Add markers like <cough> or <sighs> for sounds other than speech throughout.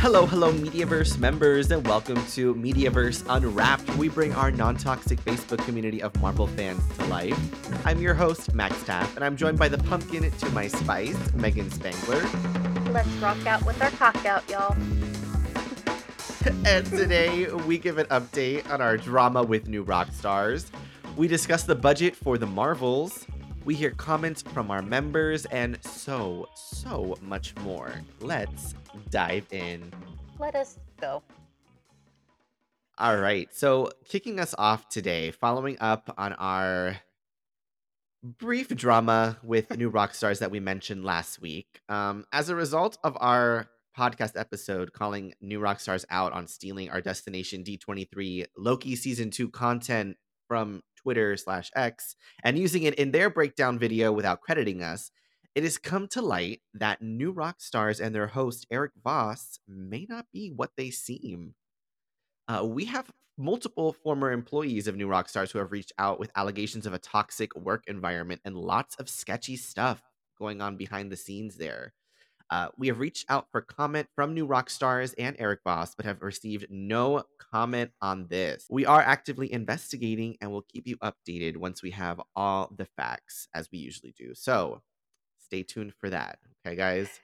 Hello, hello, Mediaverse members, and welcome to Mediaverse Unwrapped. We bring our non toxic Facebook community of Marvel fans to life. I'm your host, Max Taff, and I'm joined by the pumpkin to my spice, Megan Spangler. Let's rock out with our cock out, y'all. <laughs> and today we give an update on our drama with new rock stars. We discuss the budget for the Marvels. We hear comments from our members and so, so much more. Let's dive in. Let us go. All right. So, kicking us off today, following up on our brief drama with <laughs> new rock stars that we mentioned last week. Um, as a result of our podcast episode calling new rock stars out on stealing our Destination D23 Loki season two content from Twitter slash X and using it in their breakdown video without crediting us, it has come to light that new rock stars and their host Eric Voss may not be what they seem. Uh, we have multiple former employees of New Rock Stars who have reached out with allegations of a toxic work environment and lots of sketchy stuff going on behind the scenes there. Uh, we have reached out for comment from New Rock Stars and Eric Voss, but have received no comment on this. We are actively investigating and will keep you updated once we have all the facts, as we usually do. So stay tuned for that. Okay, guys?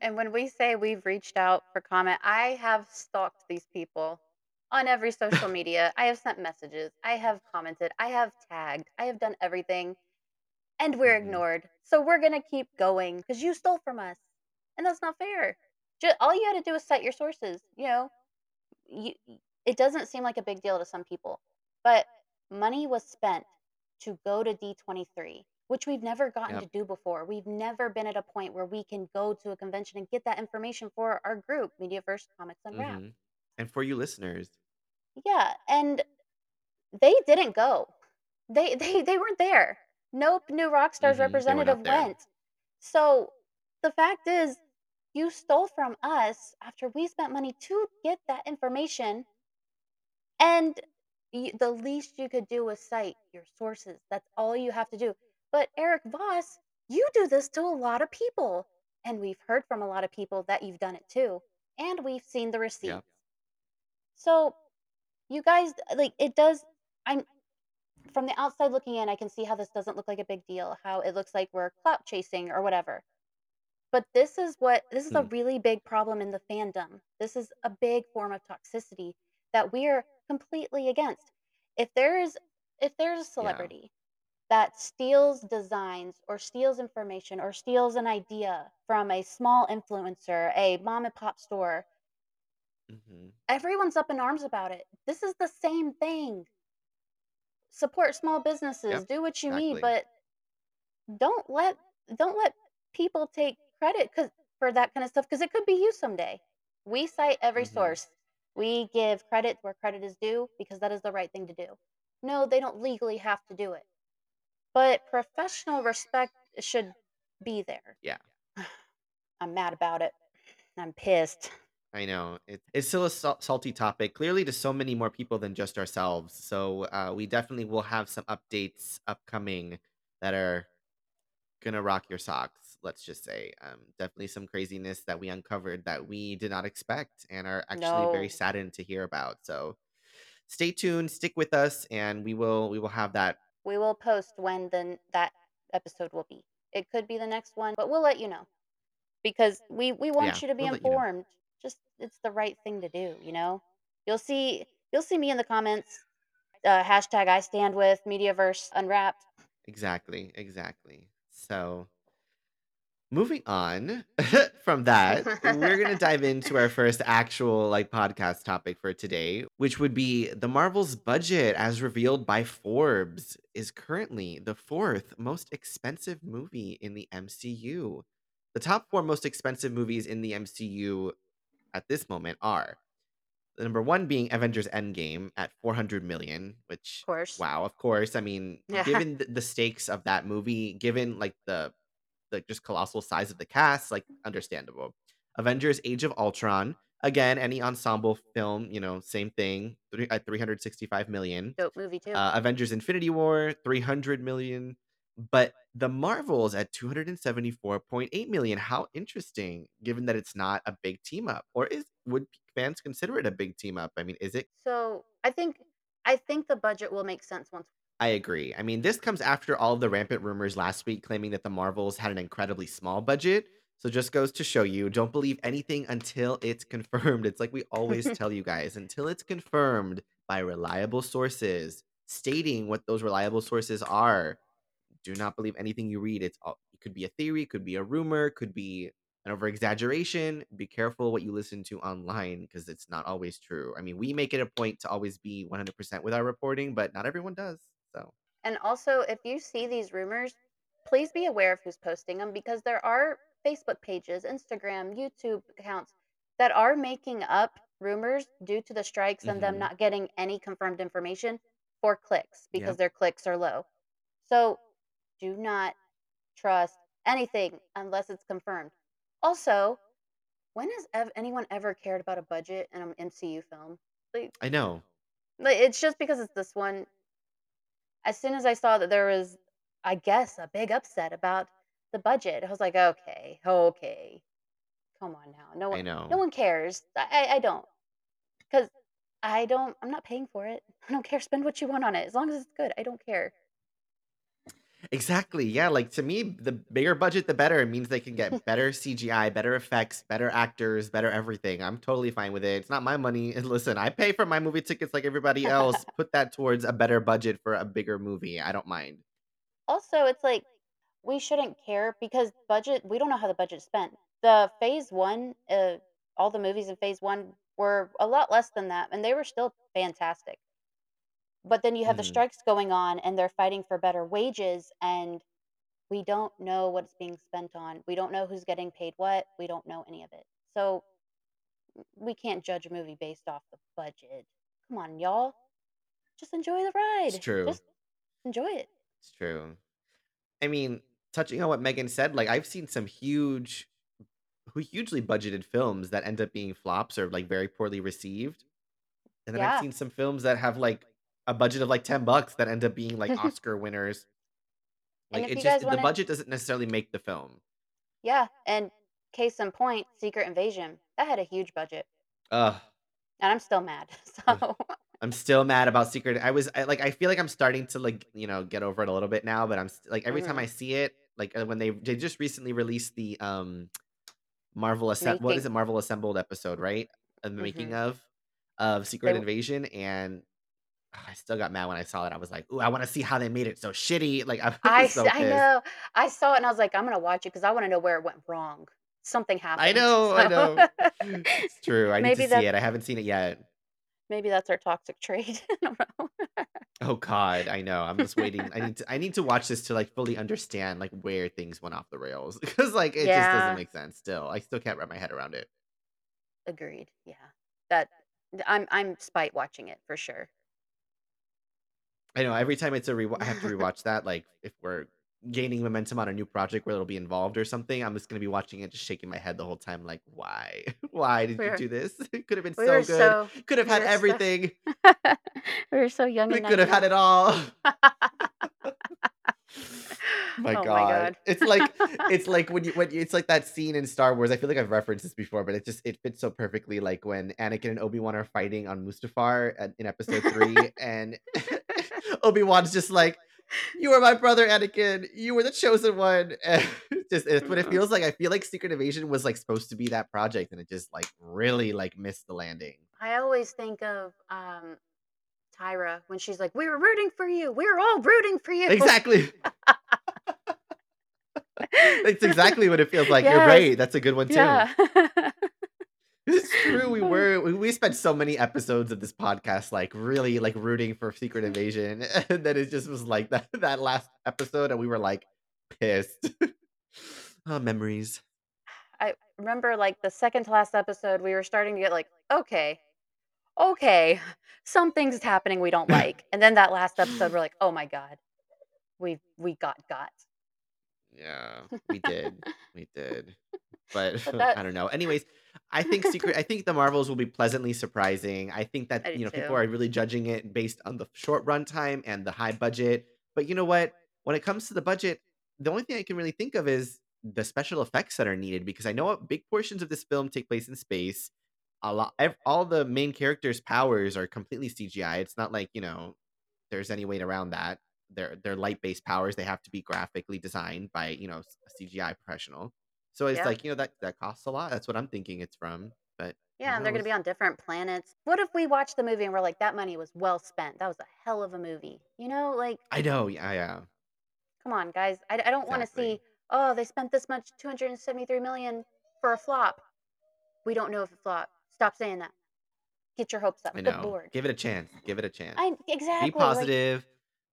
And when we say we've reached out for comment, I have stalked these people on every social <laughs> media. I have sent messages. I have commented. I have tagged. I have done everything. And we're Mhm. ignored. So we're going to keep going because you stole from us. And that's not fair. Just, all you had to do is cite your sources. You know, you, it doesn't seem like a big deal to some people, but money was spent to go to D23, which we've never gotten Yep. to do before. We've never been at a point where we can go to a convention and get that information for our group, Mediaverse Comics Unwrapped. hmm And for you listeners, Yeah, and they didn't go. They <laughs> they they weren't there. Nope, new Rockstars hmm weren't representative went. So the fact is, you stole from us after we spent money to get that information, and you, the least you could do was cite your sources. That's all you have to do. But Eric Voss, you do this to a lot of people, and we've heard from a lot of people that you've done it too, and we've seen the receipts. So you guys, like, it does. I'm from the outside looking in, I can see how this doesn't look like a big deal, how it looks like we're clout chasing or whatever. But this is what this is a Hmm. really big problem in the fandom. This is a big form of toxicity that we're completely against. If there's if there's a Yeah. celebrity that steals designs or steals information or steals an idea from a small influencer, a mom and pop store, hmm everyone's up in arms about it. This is the same thing. Support small businesses, Yep. do what you need, Exactly. but don't let don't let people take credit cuz for that kind of stuff cuz it could be you someday. We cite every hmm source. We give credit where credit is due because that is the right thing to do. No, they don't legally have to do it. But professional respect should be there. Yeah. <sighs> I'm mad about it. I'm pissed. I know it, it's still a sal- salty topic, clearly to so many more people than just ourselves. So uh, we definitely will have some updates upcoming that are gonna rock your socks. Let's just say, um, definitely some craziness that we uncovered that we did not expect and are actually very saddened to hear about. So stay tuned, stick with us, and we will we will have that. We will post when then that episode will be. It could be the next one, but we'll let you know because we we Yeah, want you to be we'll let you know. informed. Just it's the right thing to do, you know. You'll see you'll see me in the comments. Uh, hashtag I stand with Mediaverse Unwrapped. Exactly, exactly. So moving on <laughs> from that we're gonna <laughs> dive into our first actual like podcast topic for today which would be the marvel's budget as revealed by forbes is currently the fourth most expensive movie in the mcu the top four most expensive movies in the mcu at this moment are the number one being avengers endgame at 400 million which of course. wow of course i mean Yeah. given the, the stakes of that movie given like the the just colossal size of the cast, like understandable. Avengers: Age of Ultron, again, any ensemble film, you know, same thing, three, at 365 million. Dope movie too. Uh, Avengers: Infinity War, 300 million. but the Marvels at 274.8 million. How interesting, given that it's not a big team up, or is would fans consider it a big team up? I mean, is it So, I think I think the budget will make sense once I agree. I mean, this comes after all the rampant rumors last week claiming that the Marvels had an incredibly small budget. So just goes to show you, don't believe anything until it's <laughs> confirmed. It's like we always <laughs> tell you guys, until it's confirmed by reliable sources, stating what those reliable sources are. Do not believe anything you read. It's all, it could be a theory, could be a rumor, could be an over exaggeration. Be careful what you listen to online because it's not always true. I mean, we make it a point to always be 100% with our reporting, but not everyone does. So, And also, if you see these rumors, please be aware of who's posting them because there are Facebook pages, Instagram, YouTube accounts that are making up rumors due to the strikes and them mhm. not getting any confirmed information for clicks because Yep. their clicks are low. So do not trust anything unless it's confirmed. Also, when has ev- anyone ever cared about a budget in an MCU film? Like, I know. like, it's just because it's this one as soon as I saw that there was, I guess, a big upset about the budget, I was like, "Okay, okay, come on now. No one I no one cares. I I I don't, because I don't I'm not paying for it. <laughs> I don't care. Spend what you want on it. As long as it's good, I don't care." Exactly. Yeah, like to me, the bigger budget, the better. It means they can get <laughs> better CGI, better effects, better actors, better everything. I'm totally fine with it. It's not my money. And <laughs> listen, I pay for my movie tickets like everybody else. <laughs> Put that towards a better budget for a bigger movie. I don't mind. Also, it's like, we shouldn't care because budget we don't know how the budget's spent. The phase 1, uh, all the movies in phase 1 were a lot less than that, and they were still fantastic. But then you have the Mhm. strikes going on, and they're fighting for better wages, and we don't know what it's being spent on. We don't know who's getting paid what. We don't know any of it. So we can't judge a movie based off the budget. Come on, y'all. Just enjoy the ride. It's ride. true. Just enjoy it. It's true. I mean, touching on what Megan said, like I've seen some huge, hu- hugely budgeted films that end up being flops or like very poorly received. And then I've Yeah. seen some films that have like a budget of like 10 bucks that end up being like <laughs> Oscar winners. Like it just the want to, budget doesn't necessarily make the film. yeah. And case in point, Secret Invasion. That had a huge budget. Ugh. And I'm still mad. <laughs> So, I'm still mad about Secret. I was I, like I feel like I'm starting to like, you know, get over it a little bit now, but I'm st- like every time mhm, I see it, like uh, when they they just recently released the um Marvel Assemb what is it? Marvel Assembled episode, right? Of the making hmm of of They, Secret Invasion and I still got mad when I saw it. I was like, "Ooh, I want to see how they made it so shitty." Like <laughs> I I, was s- so I pissed. know. I saw it and I was like, I'm going to watch it because I want to know where it went wrong. Something happened. I happened. know, I So, know. It's true. I <laughs> need to maybe see that's it. I haven't seen it yet. maybe that's our toxic trait. <laughs> I don't know. Oh god, I know. I'm just waiting. I need to I need to watch this to like fully understand like where things went off the rails because like it just doesn't yeah, make sense still. I still can't wrap my head around it. agreed. Yeah. That I'm I'm spite watching it for sure. I know every time it's a re I have to <laughs> rewatch that like if we're gaining momentum on a new project where it'll be involved or something, I'm just going to be watching it just shaking my head the whole time like why? <laughs> Why did we you were do this? <laughs> It could have been we so good. so Could have we had were so everything. we were so young We could have had it all. My oh my god. god. It's like it's like when you when you it's like that scene in Star Wars. I feel like I've referenced this before, but it just it fits so perfectly like when Anakin and Obi-Wan are fighting on Mustafar at, in episode 3 and Obi-Wan's just like you are my brother Anakin. You were the chosen one. <laughs> And just it's what it feels like. I feel like Secret Invasion was like supposed to be that project and it just like really like missed the landing. I always think of um Tyra when she's like, "We were rooting for you. We were all rooting for you." Exactly. <laughs> That's exactly what it feels like. You're right. That's a good one too. Yeah. <laughs> It's true. We <laughs> were we, spent so many episodes of this podcast like really like rooting for Secret Invasion, <laughs> and then it just was like that that last episode, and we were like pissed. <laughs> oh, memories. I remember like the second to last episode, we were starting to get like, okay, okay, something's happening we don't like. And then that last episode, we're like, oh my God, we we got got. yeah, we did, we did, but but I don't know. Anyways, I think Secret. I think the Marvels will be pleasantly surprising. I think that I you know people are really judging it based on the short run time and the high budget. But you know what? when it comes to the budget, the only thing I can really think of is the special effects that are needed because I know big portions of this film take place in space. A lot all the main characters' powers are completely CGI. It's not like, you know, there's any way around that. They're they're light-based powers. They have to be graphically designed by, you know, a CGI professional. So it's Yep. like, you know, that that costs a lot. That's what I'm thinking it's from, but Yeah, and they're gonna knows? be on different planets. What if we watch the movie and we're like, "That money was well spent. That was a hell of a movie." You know, like, I know, yeah, yeah. come on, guys. I, I don't want to see, oh, they spent this much, 273 million for a flop. We don't know if it flop. Stop saying that. Get your hopes up. I Good know. lord. Give it a chance. Give it a chance. I Be exactly like positive.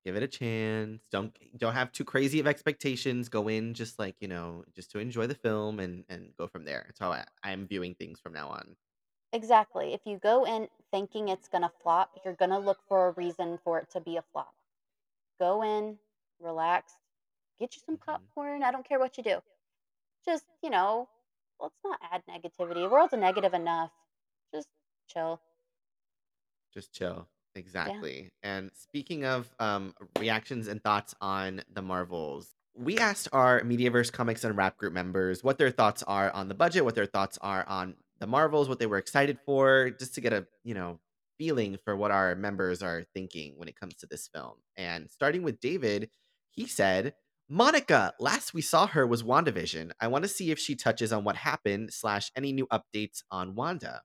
Give it a chance. Don't don't have too crazy of expectations. Go in just like, you know, just to enjoy the film and and go from there. That's how I, I'm viewing things from now on. exactly. If you go in thinking it's gonna flop, you're gonna look for a reason for it to be a flop. Go in, relax, get you some hmm popcorn. I don't care what you do. Just, you know, let's not add negativity. The world's negative enough. Just chill. Just chill. Yeah. Exactly. And speaking of um, reactions and thoughts on the Marvels, we asked our Mediaverse Comics Unwrapped Group members what their thoughts are on the budget, what their thoughts are on the Marvels, what they were excited for, just to get a you know feeling for what our members are thinking when it comes to this film. And starting with David, he said. Monica, last we saw her was WandaVision. I want to see if she touches on what happened, slash, any new updates on Wanda.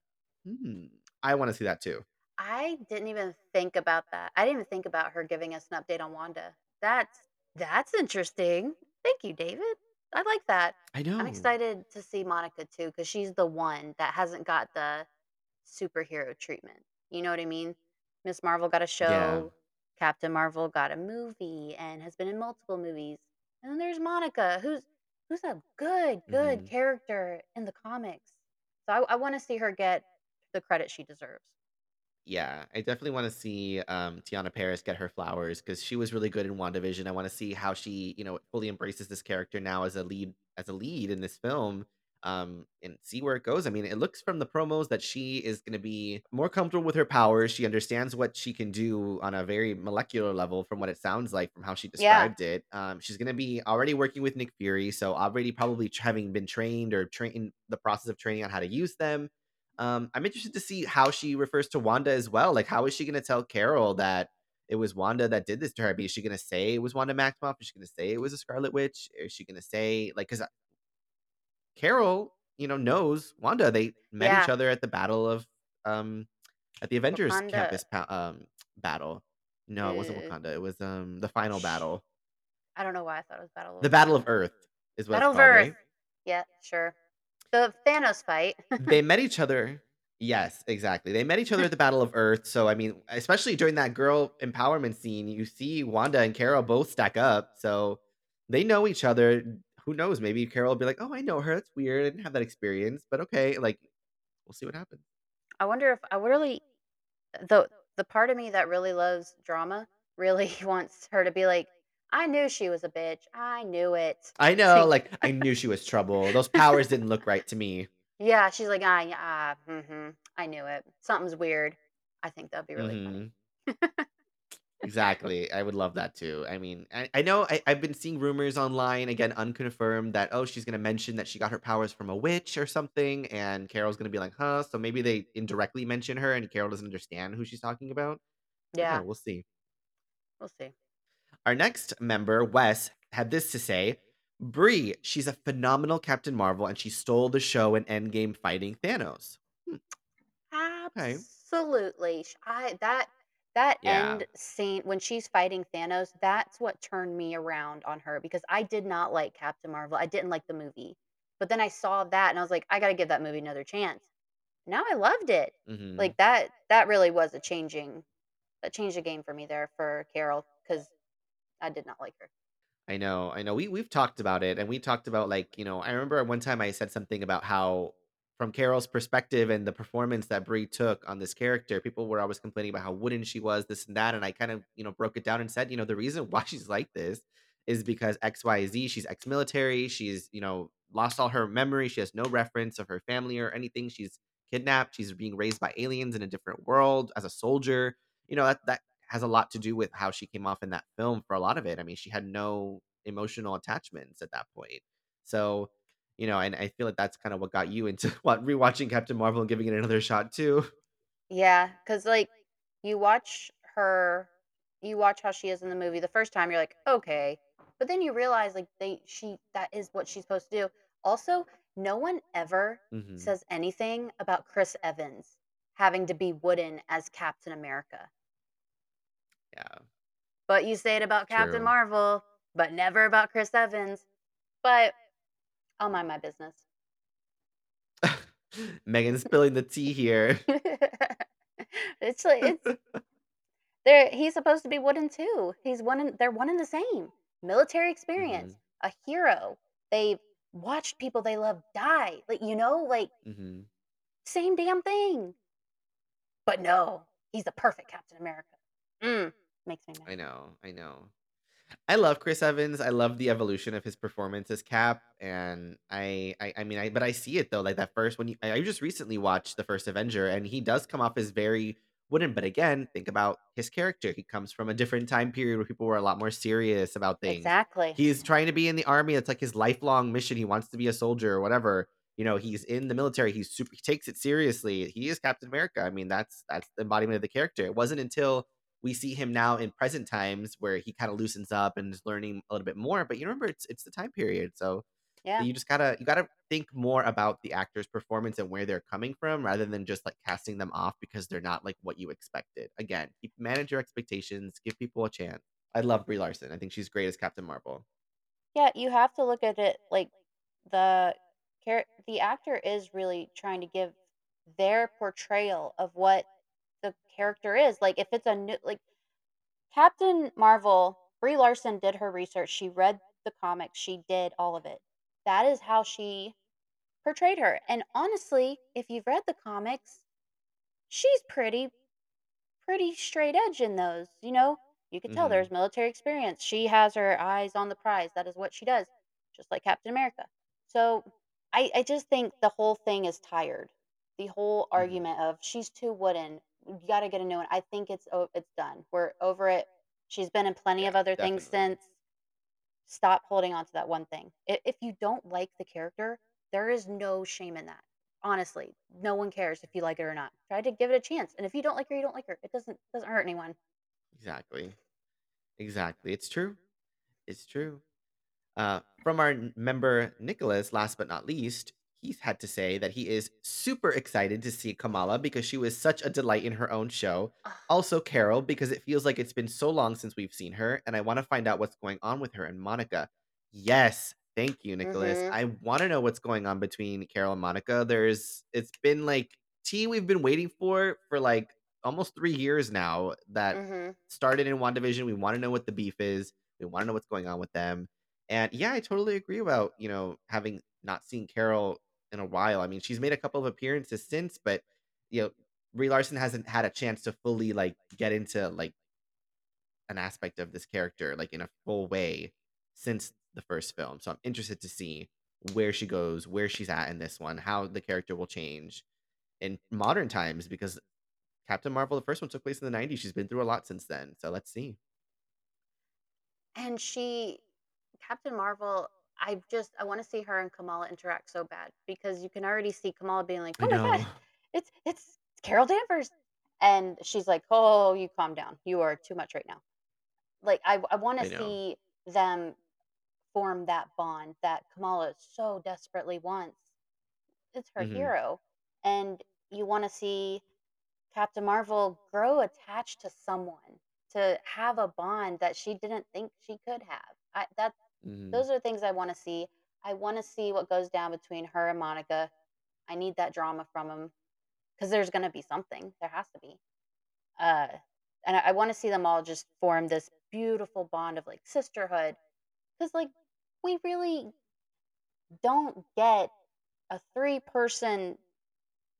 Hmm. I want to see that too. I didn't even think about that. I didn't even think about her giving us an update on Wanda. That's that's interesting. Thank you, David. I like that. I know. I'm excited to see Monica too because she's the one that hasn't got the superhero treatment. You know what I mean? Miss Marvel got a Yeah. show, Captain Marvel got a movie and has been in multiple movies. And then there's Monica, who's who's a good, good Mhm. character in the comics. So I, I want to see her get the credit she deserves. Yeah, I definitely wanna see, um, Teyonah Parris get her flowers because she was really good in WandaVision. I wanna see how she, you know, fully embraces this character now as a lead as a lead in this film, um, and see where it goes. I mean, it looks from the promos that she is gonna be more comfortable with her powers. She understands what she can do on a very molecular level from what it sounds like from how she Yeah. described it. Um, she's gonna be already working with Nick Fury, so already probably tr having been trained or train in the process of training on how to use them. Um, I'm interested to see how she refers to Wanda as well. Like, how is she gonna tell Carol that it was Wanda that did this to her? I mean, is she gonna say it was Wanda Maximoff? Is she gonna say it was a Scarlet Witch? Is she gonna say like because Carol, you know, knows Wanda. They met each other at the battle of um at the Avengers Wakanda campus pa- um battle. No, it wasn't is Wakanda. It was um the final battle. I don't know why I thought it was Battle of The Battle of Earth is what Battle of Earth. right? Yeah, sure. The Thanos fight. <laughs> They met each other Yes, exactly. They met each other at the Battle of Earth, so, I mean, especially during that girl empowerment scene, you see Wanda and Carol both stack up, so they know each other. Who knows? Maybe Carol will be like, "Oh, I know her. That's weird. I didn't have that experience, but okay." Like, we'll see what happens. I wonder if I really the the part of me that really loves drama really <laughs> wants her to be like, "I knew she was a bitch. I knew it." I <laughs> know, like, I knew she was trouble. Those powers didn't look right to me. Yeah, she's like, "Ah, yeah, ah, mhm. I knew it. Something's weird." I think that'd be really funny. Mhm. <laughs> Exactly. I would love that too. I mean, I, I know I, I've been seeing rumors online, again, unconfirmed, that, oh, she's going to mention that she got her powers from a witch or something. And Carol's going to be like, huh? So maybe they indirectly mention her and Carol doesn't understand who she's talking about. I. Yeah, We'll see. we'll see. Our next member, Wes, had this to say Brie, she's a phenomenal Captain Marvel and she stole the show in Endgame fighting Thanos. Hmm, okay. Absolutely. I that that Yeah. end scene when she's fighting Thanos, that's what turned me around on her because I did not like Captain Marvel. I didn't like the movie. But then I saw that and I was like, "I gotta give that movie another chance." Now I loved it. hmm Like, that that really was a changing that changed the game for me there for Carol because I did not like her. I know, I know. We we've talked about it, and we talked about like you know. I remember one time I said something about how, from Carol's perspective and the performance that Brie took on this character, people were always complaining about how wooden she was, this and that, and I kind of you know broke it down and said, you know, the reason <laughs> why she's like this is because X, Y, Z. She's ex-military. She's you know lost all her memory. She has no reference of her family or anything. She's kidnapped. She's being raised by aliens in a different world as a soldier. You know that that has a lot to do with how she came off in that film for a lot of it. I mean, she had no emotional attachments at that point. So, you know, and I feel like that's kind of what got you into <laughs> what rewatching Captain Marvel and giving it another shot too. Yeah, cause like, you watch her you watch how she is in the movie the first time, you're like, "Okay," but then you realize, like, they she that is what she's supposed to do. Also, no one ever Mhm. says anything about Chris Evans having to be wooden as Captain America, Yeah, but you say it about Captain true. Marvel, but never about Chris Evans, but I'll mind my business. <laughs> Megan spilling the tea here. <laughs> It's like it's <laughs> There he's supposed to be wooden too. He's one and they're one and the same. Military experience, Mhm. a hero. They've watched people they love die. Like, you know, like Mhm. same damn thing. But no, he's the perfect Captain America. Mm, makes me I know, I know. I love Chris Evans. I love the evolution of his performance as Cap, and I, I, I mean, I, but I see it though. Like that first when you, I just recently watched the first Avenger, and he does come off as very wooden. But again, think about his character. He comes from a different time period where people were a lot more serious about things. Exactly. He's trying to be in the army. It's like his lifelong mission. He wants to be a soldier or whatever. You know, he's in the military. He's super. He takes it seriously. He is Captain America. I mean, that's that's the embodiment of the character. It wasn't until we see him now in present times where he kind of loosens up and is learning a little bit more. But you remember, it's it's the time period, so Yeah. you just gotta you gotta think more about the actor's performance and where they're coming from, rather than just like casting them off because they're not like what you expected. Again, keep manage your expectations, give people a chance. I love Brie Larson. I think she's great as Captain Marvel. Yeah, you have to look at it like the the actor is really trying to give their portrayal of what character is. Like if it's a new like Captain Marvel, Brie Larson did her research. She read the comics. She did all of it. That is how she portrayed her. And honestly, if you've read the comics, she's pretty pretty straight edge in those, you know? You could tell hmm there's military experience. She has her eyes on the prize. That is what she does, just like Captain America. So I, I just think the whole thing is tired. The whole hmm argument of she's too wooden. You got to get a new one. I think it's o- it's done. We're over it. She's been in plenty Yeah, of other things since. Stop holding on to that one thing. If you don't like the character, there is no shame in that. Honestly, no one cares if you like it or not. Try to give it a chance. And if you don't like her, you don't like her. It doesn't doesn't hurt anyone. Exactly. Exactly. It's true. It's true. Uh, from our member Nicholas, last but not least, he's had to say that he is super excited to see Kamala because she was such a delight in her own show. Also, Carol, because it feels like it's been so long since we've seen her, and I want to find out what's going on with her and Monica. Yes, thank you, Nicholas. Mhm. I want to know what's going on between Carol and Monica. There's, it's been like tea we've been waiting for for like almost three years now. That Mhm. started in WandaVision. We want to know what the beef is. We want to know what's going on with them and yeah, I totally agree about, you know, having not seen Carol in a while. I mean, she's made a couple of appearances since, but you know, Brie Larson hasn't had a chance to fully like get into like an aspect of this character like in a full way since the first film. So I'm interested to see where she goes, where she's at in this one, how the character will change in modern times because Captain Marvel, the first one took place in the 90s. She's been through a lot since then. So let's see. And she Captain Marvel, I just I want to see her and Kamala interact so bad because you can already see Kamala being like, "Oh my god, <laughs> it's it's Carol Danvers." And she's like, "Oh, you calm down. You are too much right now." Like I I want to I know. see them form that bond that Kamala so desperately wants. It's her Mhm. hero. And you want to see Captain Marvel grow attached to someone, to have a bond that she didn't think she could have. I that Mhm. those are things I want to see. I want to see what goes down between her and Monica. I need that drama from them because there's going to be something. There has to be. Uh, and I, I want to see them all just form this beautiful bond of like sisterhood. Because like we really don't get a three person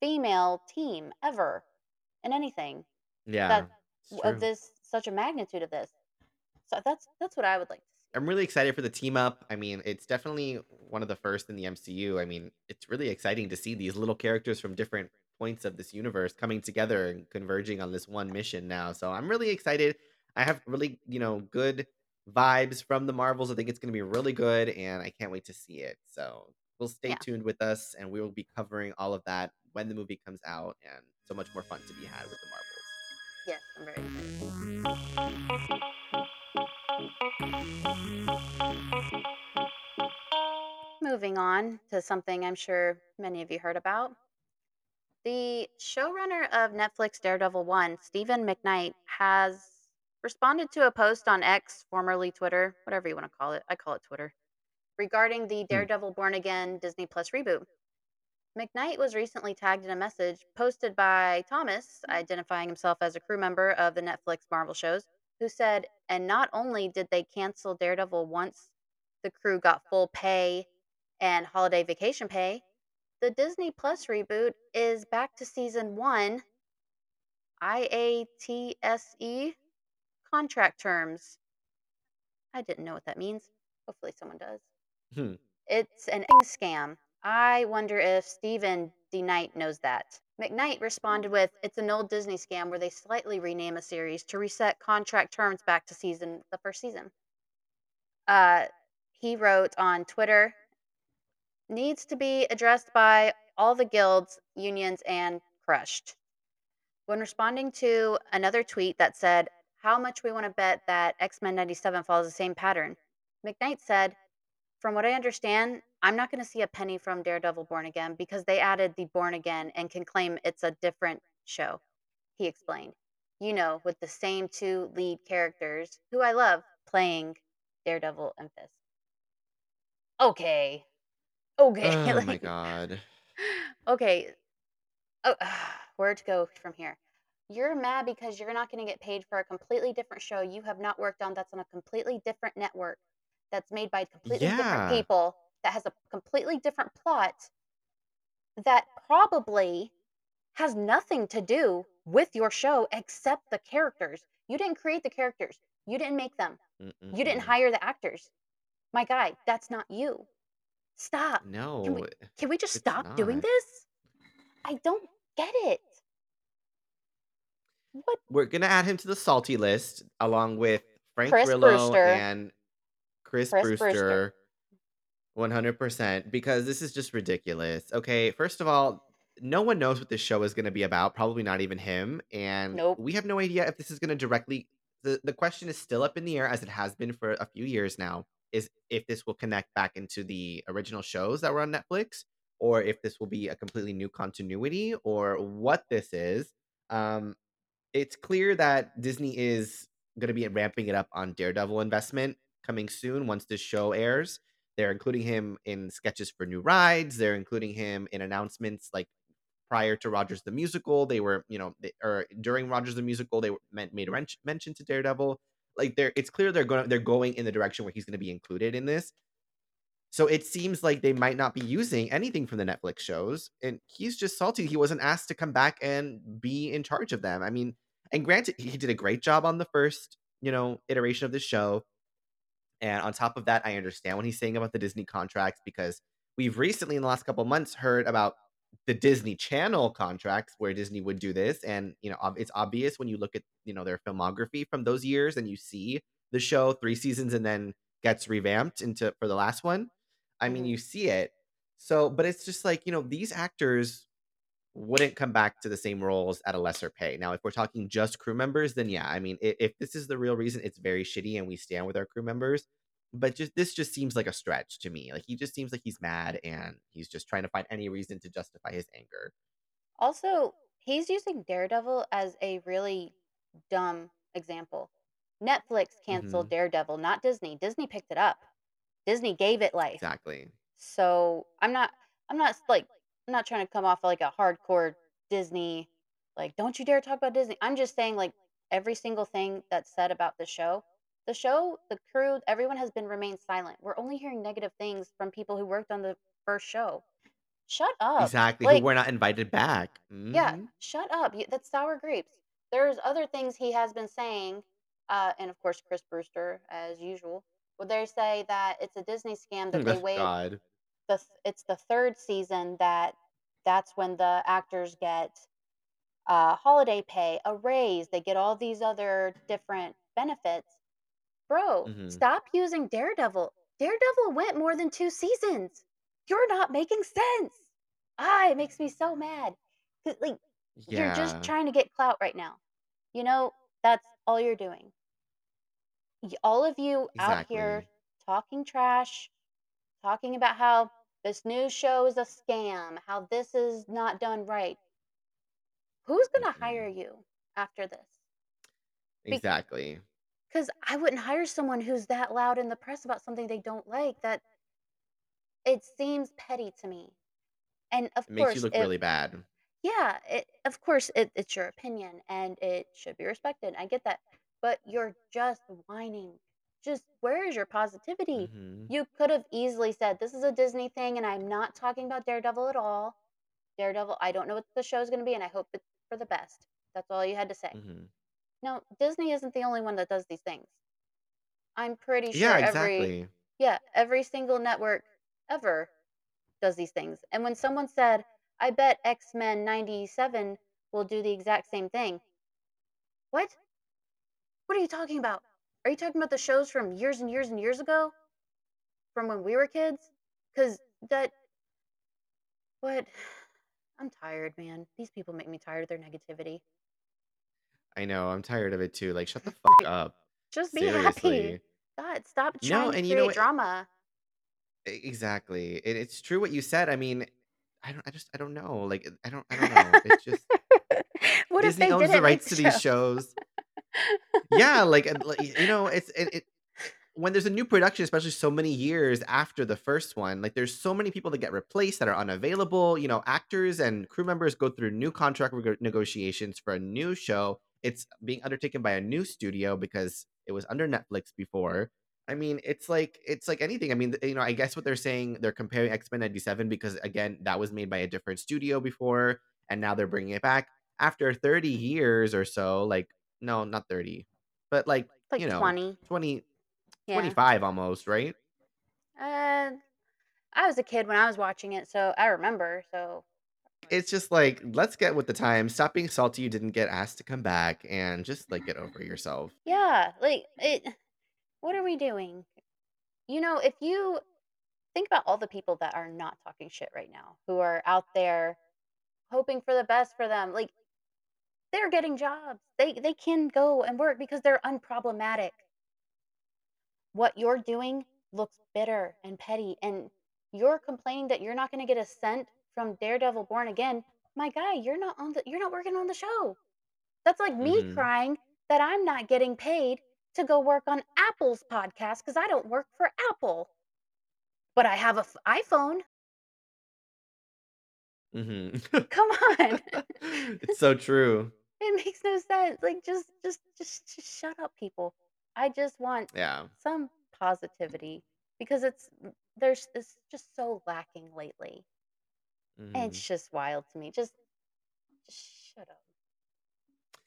female team ever in anything Yeah. that of this such a magnitude of this. So that's that's what I would like to see. I'm really excited for the team up. I mean, it's definitely one of the first in the MCU. I mean, it's really exciting to see these little characters from different points of this universe coming together and converging on this one mission now. So I'm really excited. I have really, you know, good vibes from the Marvels. I think it's going to be really good and I can't wait to see it. So we'll stay Yeah. tuned with us and we will be covering all of that when the movie comes out and so much more fun to be had with the Marvels. Yes, I'm very excited. Moving on to something I'm sure many of you heard about. The showrunner of Netflix Daredevil 1, Steven DeKnight, has responded to a post on X, formerly Twitter, whatever you want to call it. I call it Twitter, regarding the Hmm. Daredevil Born Again Disney Plus reboot. DeKnight was recently tagged in a message posted by Thomas, identifying himself as a crew member of the Netflix Marvel shows, who said, and not only did they cancel Daredevil once the crew got full pay and holiday vacation pay, the Disney Plus reboot is back to season one IATSE contract terms. I didn't know what that means. Hopefully, someone does. Hmm. It's an scam. I wonder if Stephen D. Knight knows that. DeKnight responded with, It's an old Disney scam where they slightly rename a series to reset contract terms back to season the first season. Uh, he wrote on Twitter, needs to be addressed by all the guilds, unions, and crushed. When responding to another tweet that said, How much we want to bet that X Men 97 follows the same pattern, DeKnight said, From what I understand, I'm not going to see a penny from Daredevil Born Again because they added the Born Again and can claim it's a different show. He explained, You know, with the same two lead characters, who I love, playing Daredevil and Fist. Okay. Okay. <laughs> Oh my god. <laughs> okay. Oh, <sighs> where to go from here? You're mad because you're not going to get paid for a completely different show you have not worked on that's on a completely different network that's made by completely different people that has a completely different plot that probably has nothing to do with your show except the characters. You didn't create the characters. You didn't make them. You didn't hire the actors. My guy, that's not you. Stop. Can we No, can we just stop doing this? I don't get it. What We're gonna add him to the salty list along with Frank Chris Grillo Brewster. and Chris Chris Brewster. Brewster 100% because this is just ridiculous. Okay, first of all, no one knows what this show is going to be about, probably not even him, and Nope. we have no idea if this is going to directly the the question is still up in the air as it has been for a few years now is if this will connect back into the original shows that were on Netflix or if this will be a completely new continuity or what this is. Um it's clear that Disney is going to be ramping it up on Daredevil investment coming soon once this show airs. They're including him in sketches for new rides. They're including him in announcements like prior to Rogers the Musical. They were, you know, they, or during Rogers the Musical, they were meant, made mention to Daredevil. Like they're, it's clear they're going, they're going in the direction where he's going to be included in this. So it seems like they might not be using anything from the Netflix shows, and he's just salty he wasn't asked to come back and be in charge of them. I mean, and granted, he did a great job on the first, you know, iteration of the show. And on top of that, I understand what he's saying about the Disney contracts because we've recently in the last couple of months heard about the Disney Channel contracts where Disney would do this, and you know, it's obvious when you look at you know their filmography from those years and you see the show three seasons and then gets revamped into for the last one. I mean, Mhm. you see it. So, but it's just like you know these actors wouldn't come back to the same roles at a lesser pay. Now, if we're talking just crew members, then yeah, I mean, if, if this is the real reason, it's very shitty, and we stand with our crew members. But just this just seems like a stretch to me. Like he just seems like he's mad, and he's just trying to find any reason to justify his anger. Also, he's using Daredevil as a really dumb example. Netflix canceled hmm Daredevil, not Disney. Disney picked it up. Disney gave it life. Exactly. So I'm not I'm not like I'm not trying to come off like a hardcore Disney like don't you dare talk about Disney. I'm just saying like every single thing that's said about the show, the show, the crew, everyone has been remained silent. We're only hearing negative things from people who worked on the first show. Shut up. Exactly. Who Like were not invited back. yeah, hmm shut up. That's sour grapes. There's other things he has been saying, uh, and of course Chris Brewster, as usual. Would they say that it's a Disney scam that <laughs> they wait God. The th- it's the third season that That's when the actors get uh, holiday pay, a raise, they get all these other different benefits. Bro, Mhm. stop using Daredevil. Daredevil went more than 2 seasons. You're not making sense. Ah, it makes me so mad. like, you're just trying to get clout right now. You know, that's all you're doing. All of you out here talking trash, talking about how this new show is a scam, how this is not done right. Who's gonna hire Mm-mm. you after this? Exactly. Because I wouldn't hire someone who's that loud in the press about something they don't like, that it seems petty to me. And, of It makes you look if really bad. Yeah, it of course, it it's your opinion, and it should be respected, I get that, but you're just whining. Just where is your positivity? Mhm. You could have easily said, "This is a Disney thing, and I'm not talking about Daredevil at all. Daredevil, I don't know what the show's gonna be, and I hope it's for the best." That's all you had to say. Mhm. No, Disney isn't the only one that does these things. I'm pretty Yeah, sure every exactly. yeah, every single network ever does these things. And when someone said, "I bet X-Men 97 will do the exact same thing." What? What are you talking about? Are you talking about the shows from years and years and years ago? From when we were kids? Cuz that what <sighs> I'm tired, man. These people make me tired of their negativity. I know, I'm tired of it too, like, shut the <laughs> fuck up. just be happy. Seriously. God, stop No, trying to and you know create what? drama. Exactly, and it's true what you said, I mean, I don't I just I don't know, like, I don't I don't know, it's just <laughs> what if Disney they owns the didn't make rights the to these show? shows. Yeah, like, like, you know, it's it it when there's a new production, especially so many years after the first one, like, there's so many people that get replaced that are unavailable, you know, actors and crew members go through new contract rego negotiations for a new show. It's being undertaken by a new studio because it was under Netflix before. I mean, it's like it's like anything. I mean, you know, I guess what they're saying, they're comparing X-Men 97 because, again, that was made by a different studio before, and now they're bringing it back. After 30 years or so, like no, not 30, but, like, like you know, 20. 20 Yeah. 25 almost, right? Uh, I was a kid when I was watching it, so I remember. So It's just like, let's get with the times, stop being salty you didn't get asked to come back, and just, like, get over yourself. yeah, like it. What are we doing? You know, if you think about all the people that are not talking shit right now, who are out there hoping for the best for them, like they're getting jobs. They they can go and work because they're unproblematic. What you're doing looks bitter and petty, and you're complaining that you're not going to get a cent from Daredevil Born Again. My guy, you're not on the you're not working on the show. That's like me Mhm, crying that I'm not getting paid to go work on Apple's podcast because I don't work for Apple, but I have a f- iPhone. mhm. Come on. <laughs> It's so true. It makes no sense. Like just just just just shut up people. I just want Yeah, some positivity because it's there's it's just so lacking lately. And mhm. it's just wild to me. Just just shut up.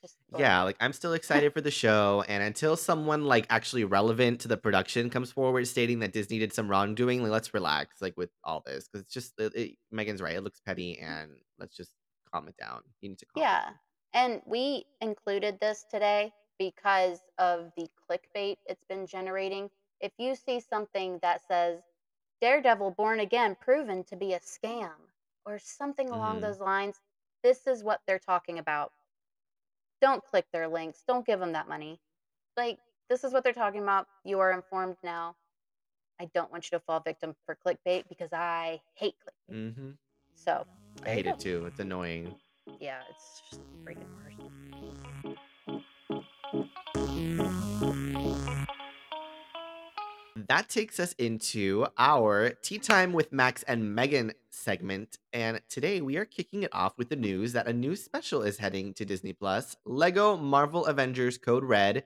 Just. Yeah, like, I'm still <laughs> excited for the show, and until someone, like, actually relevant to the production comes forward stating that Disney did some wrongdoing, like, let's relax, like, with all this, because it's just it it Megan's right, it looks petty, and let's just calm it down. You need to calm Yeah. down. And we included this today because of the clickbait it's been generating. If you see something that says Daredevil Born Again proven to be a scam or something along Mhm, those lines, this is what they're talking about. Don't click their links. Don't give them that money. Like, this is what they're talking about. You are informed now. I don't want you to fall victim for clickbait because I hate clickbait. mhm. So, I hate it too, it's annoying. Yeah, it's just freaking worse. That takes us into our Tea Time with Max and Megan segment. And today we are kicking it off with the news that a new special is heading to Disney Plus Lego Marvel Avengers Code Red.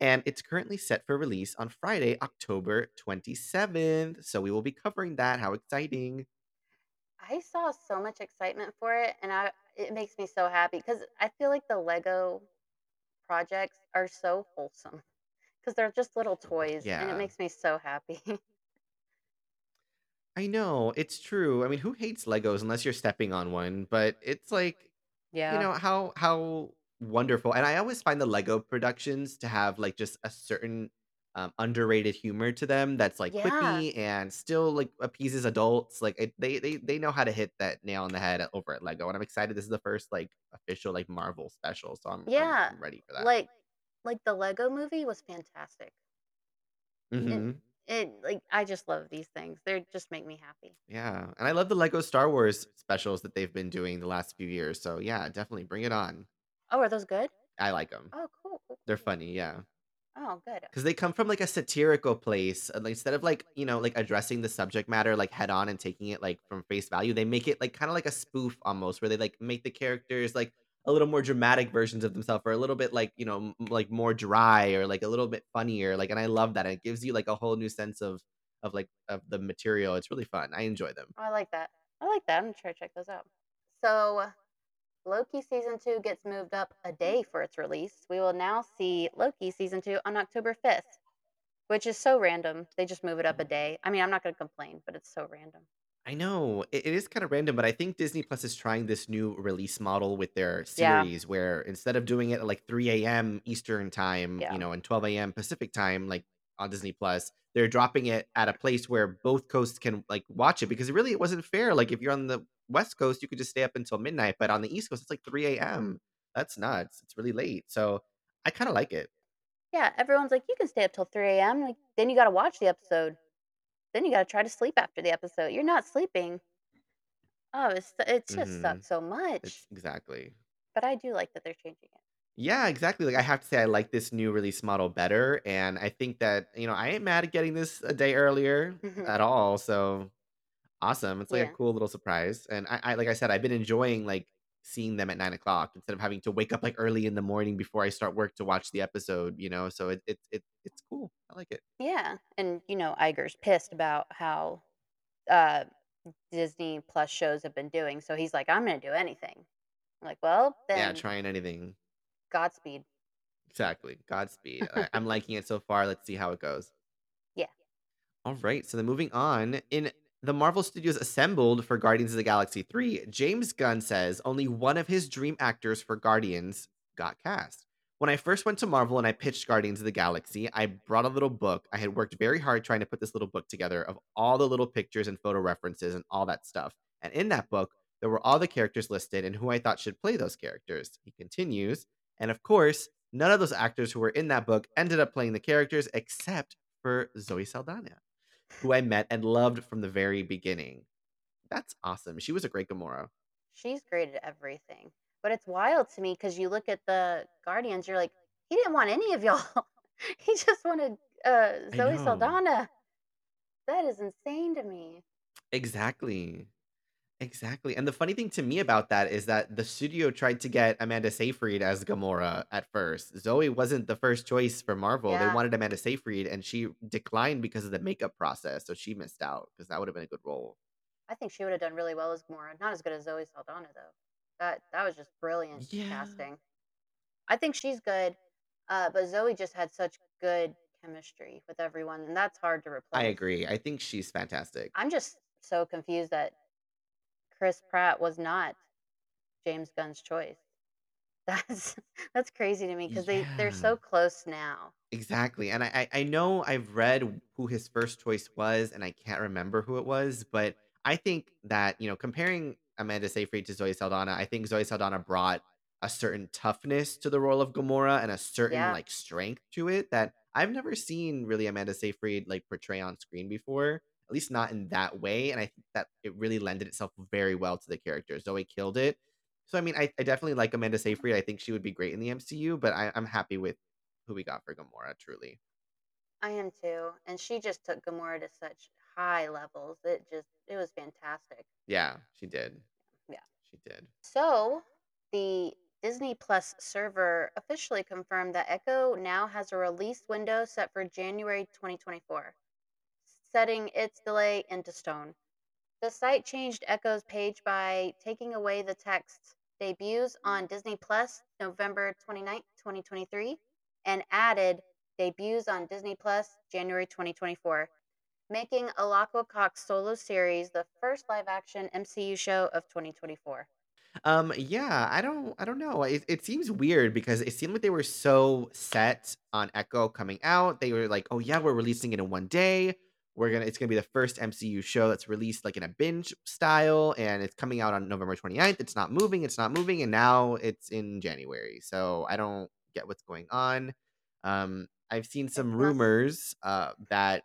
And it's currently set for release on Friday, October 27th. So we will be covering that. How exciting! I saw so much excitement for it, and I it makes me so happy because I feel like the Lego projects are so wholesome because they're just little toys, and it Yeah. makes me so happy. <laughs> I know, it's true. I mean, who hates Legos unless you're stepping on one? But it's like, you Yeah. know, how how wonderful and I always find the Lego productions to have, like, just a certain, um, underrated humor to them that's, like, Yeah. quippy and still, like, appeases adults, like, it they they they know how to hit that nail on the head over at Lego, and I'm excited this is the first, like, official, like, Marvel special, so I'm I'm Yeah. I'm ready for that. Like like the Lego movie was fantastic. It Mhm. it like, I just love these things. They just make me happy. Yeah, and I love the Lego Star Wars specials that they've been doing the last few years, so yeah, definitely bring it on. Oh, are those good? I like them. Oh, cool, cool, They're cool. funny, yeah. Oh, good. because they come from, like, a satirical place, and instead of, like, you know, like, addressing the subject matter, like, head on and taking it, like, from face value, they make it, like, kinda like a spoof almost, where they, like, make the characters, like, a little more dramatic versions of themselves, or a little bit, like, you know, m like, more dry, or, like, a little bit funnier, like, and I love that, it gives you, like, a whole new sense of of, like of the material, it's really fun, I enjoy them. I like that. I like that, I'm gonna try to check those out. So, Loki season 2 gets moved up a mm. day for its release. We will now see Loki season 2 on October 5th, which is so random. They just move it up a day. I mean, I'm not gonna complain, but it's so random. I know. It it is kinda random, but I think Disney Plus is trying this new release model with their Yeah. series where instead of doing it at, like, 3 AM Eastern Time, you Yeah. know, and 12 AM Pacific Time, like, on Disney Plus, they're dropping it at a place where both coasts can, like, watch it because really it wasn't fair, like, if you're on the West Coast, you could just stay up until midnight, but on the East Coast, it's, like, 3 AM. That's nuts, it's really late, so I kinda like it. Yeah, everyone's like, "You can stay up till 3 AM," like, then you gotta watch the episode. Then you gotta try to sleep after the episode. You're not sleeping. Oh, it's it just Mhm. sucks so much. It's exactly. But I do like that they're changing it. Yeah, exactly, like, I have to say I like this new release model better, and I think that, you know, I ain't mad at getting this a day earlier Mhm. at all, so awesome, it's like a Yeah. cool little surprise, and I I like I said, I've been enjoying, like, seeing them at nine o'clock instead of having to wake up, like, early in the morning before I start work to watch the episode, you know, so it it's it it's cool, I like it. Yeah, and, you know, Iger's pissed about how, uh, Disney Plus shows have been doing, so he's like, "I'm gonna do anything." I'm like, "Well, Yeah, then" trying anything. Godspeed. Exactly, Godspeed. I <laughs> I'm liking it so far, let's see how it goes. Yeah. Alright, so then moving on, in the Marvel Studios assembled for Guardians of the Galaxy 3, James Gunn says only one of his dream actors for Guardians got cast. "When I first went to Marvel and I pitched Guardians of the Galaxy, I brought a little book. I had worked very hard trying to put this little book together of all the little pictures and photo references and all that stuff, and in that book, there were all the characters listed and who I thought should play those characters," he continues, "and of course, none of those actors who were in that book ended up playing the characters except for Zoe Saldana, who I met and loved from the very beginning." That's awesome, she was a great Gamora. She's great at everything, but it's wild to me because you look at the Guardians, you're like, "He didn't want any of y'all. <laughs> He just wanted, uh, Zoe. Saldana." That is insane to me. Exactly. Exactly, and the funny thing to me about that is that the studio tried to get Amanda Seyfried as Gamora at first. Zoe wasn't the first choice for Marvel, they Yeah. wanted Amanda Seyfried, and she declined because of the makeup process, so she missed out because that would've been a good role. I think she would've done really well as Gamora, not as good as Zoe Saldana, though. That that was just brilliant Yeah. casting. I think she's good, uh, but Zoe just had such good chemistry with everyone, and that's hard to replace. I replace. agree, I think she's fantastic. I'm just so confused that Chris Pratt was not James Gunn's choice. <laughs> That's that's crazy to me 'cause they they're so close now. Exactly, and I I I know I've read who his first choice was, and I can't remember who it was, but I think that, you know, comparing Amanda Seyfried to Zoe Saldana, I think Zoe Saldana brought a certain toughness to the role of Gamora and a certain, Yeah. like, strength to it that I've never seen really Amanda Seyfried, like, portray on screen before, at least not in that way, and I think that it really lended itself very well to the character. Zoe killed it. So, I mean, I I definitely like Amanda Seyfried, I think she would be great in the MCU, but I I'm happy with who we got for Gamora, truly. I am too, and she just took Gamora to such high levels, it just it was fantastic. Yeah, she did. Yeah. She did. So, the Disney Plus server officially confirmed that Echo now has a release window set for January 2024, setting its delay into stone. The site changed Echo's page by taking away the text, "Debuts on Disney Plus November 29th, 2023," and added, "Debuts on Disney Plus January 2024," making Alaqua Cox solo series the first live action MCU show of 2024. Um, yeah, I don't I don't know. It it seems weird because it seemed like they were so set on Echo coming out. They were like, "Oh yeah, we're releasing it in one day. We're gonna it's gonna be the first MCU show that's released like in a binge style, and it's coming out on November 29th. It's not moving, it's not moving, and now it's in January. So I don't get what's going on. Um, I've seen some rumors uh that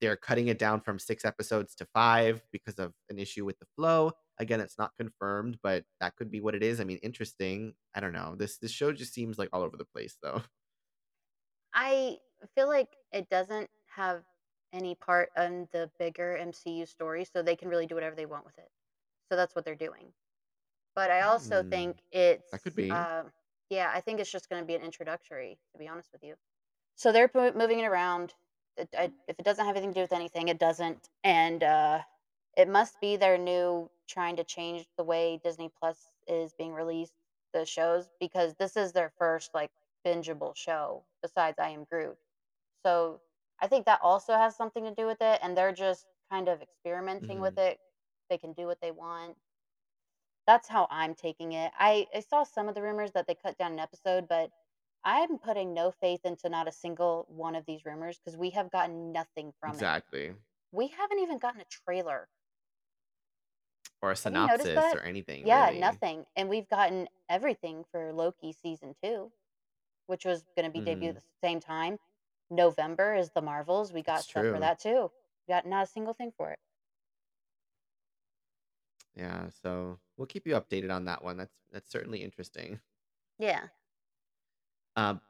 they're cutting it down from 6 episodes to 5 because of an issue with the flow. Again, it's not confirmed, but that could be what it is. I mean, interesting. I don't know. This this show just seems like all over the place though. I feel like it doesn't have any part in the bigger MCU story, so they can really do whatever they want with it. So that's what they're doing. But I also Hmm. think it's That could be. um, yeah, I think it's just going to be an introductory, to be honest with you. So they're moving it around. It, I, if it doesn't have anything to do with anything, it doesn't. And uh, it must be their new trying to change the way Disney Plus is being released, the shows, because this is their first like bingeable show besides I Am Groot. So I think that also has something to do with it. And they're just kind of experimenting with Mhm. it. They can do what they want. That's how I'm taking it. I I saw some of the rumors that they cut down an episode, but I'm putting no faith into not a single one of these rumors because we have gotten nothing from it. Exactly. We haven't even gotten a trailer. Or a Have you noticed synopsis that? or anything Yeah, really. nothing. And we've gotten everything for Loki season 2, which was going to be debuted at Mhm. the same time. November is the Marvels. We got It's stuff for true. that too. We got not a single thing for it. Yeah, so we'll keep you updated on that one. That's that's certainly interesting. Yeah. Um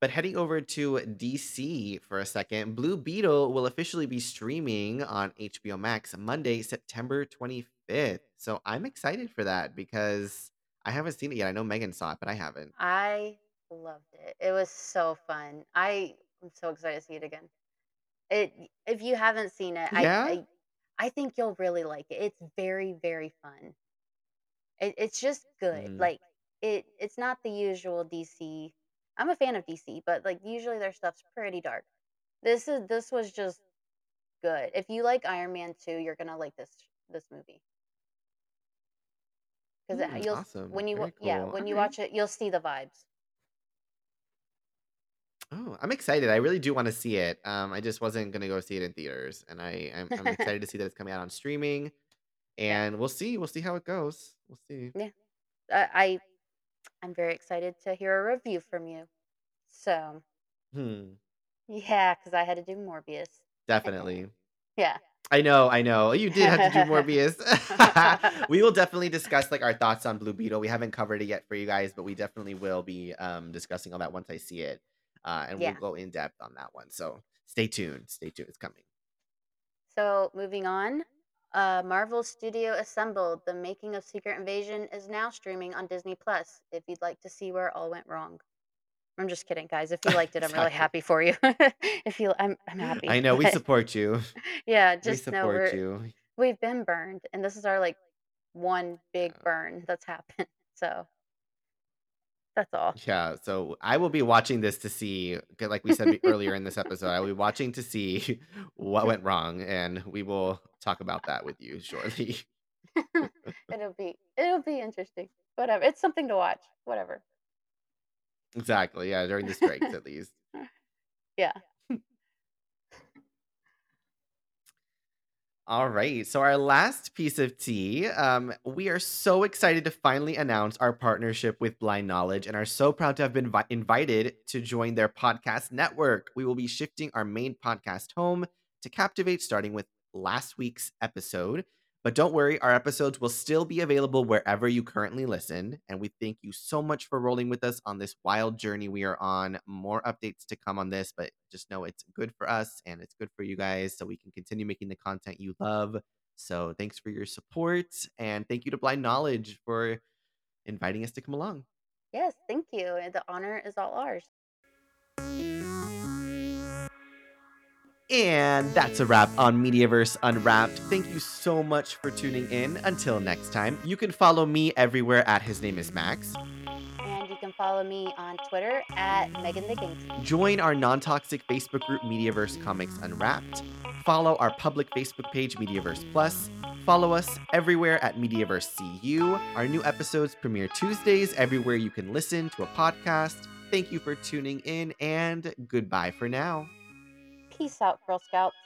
But heading over to DC for a second, Blue Beetle will officially be streaming on HBO Max Monday, September 25th. So I'm excited for that because I haven't seen it yet. I know Megan saw it, but I haven't. I loved it. It was so fun. I am so excited to see it again. It if you haven't seen it, I Yeah? I I think you'll really like it. It's very, very fun. It, it's just good. Mm, Like it it's not the usual DC. I'm a fan of DC, but like usually their stuff's pretty dark. This is this was just good. If you like Iron Man 2, you're going to like this this movie cuz mm, you'll awesome. when you yeah, cool. All when you right. watch it, you'll see the vibes. Oh, I'm excited. I really do want to see it. Um, I just wasn't gonna go see it in theaters, and I I'm, I'm <laughs> excited to see that it's coming out on streaming. yeah. And we'll see. We'll see how it goes. We'll see. Yeah. I, I I'm very excited to hear a review from you. So, Hmm. yeah, cuz I had to do Morbius. Definitely. yeah. I know, I know. You did have to do Morbius. <laughs> We will <laughs> definitely discuss, like, our thoughts on Blue Beetle. We haven't covered it yet for you guys, but we definitely will be, um, discussing all that once I see it, uh, and we'll go in depth on that one. So stay tuned. Stay tuned. It's coming. So, moving on, uh, Marvel Studio Assembled: The Making of Secret Invasion is now streaming on Disney Plus. If you'd like to see where it all went wrong, I'm just kidding, guys. If you <laughs> liked it, I'm really happy for you. <laughs> if you, I'm, I'm happy. I know. We But <laughs> support you. yeah, We just know support we're you. we've been burned, and this is our like one big Yeah. burn that's happened. So that's all. Yeah, so I will be watching this to see, like we said earlier in this episode, I will be watching to see <laughs> what went wrong, and we will talk about that with you shortly. <laughs> <laughs> it'll be it'll be interesting. Whatever. It's something to watch. Whatever. Exactly, yeah, during the strikes at least. yeah. All right. So our last piece of tea, um, we are so excited to finally announce our partnership with Blind Knowledge and are so proud to have been vi- invited to join their podcast network. We will be shifting our main podcast home to Captivate starting with last week's episode. But don't worry, our episodes will still be available wherever you currently listen. And we thank you so much for rolling with us on this wild journey we are on. More updates to come on this, but just know it's good for us and it's good for you guys so we can continue making the content you love. So thanks for your support and thank you to Blind Knowledge for inviting us to come along. Yes, thank you. The honor is all ours. And that's a wrap on Mediaverse Unwrapped. Thank you so much for tuning in. Until next time, you can follow me everywhere at His Name is Max. And you can follow me on Twitter at Megan the Gangster. Join our non toxic Facebook group Mediaverse Comics Unwrapped. Follow our public Facebook page Mediaverse Plus. Follow us everywhere at Mediaverse CU. Our new episodes premiere Tuesdays everywhere you can listen to a podcast. Thank you for tuning in and goodbye for now. Peace out, Girl Scouts.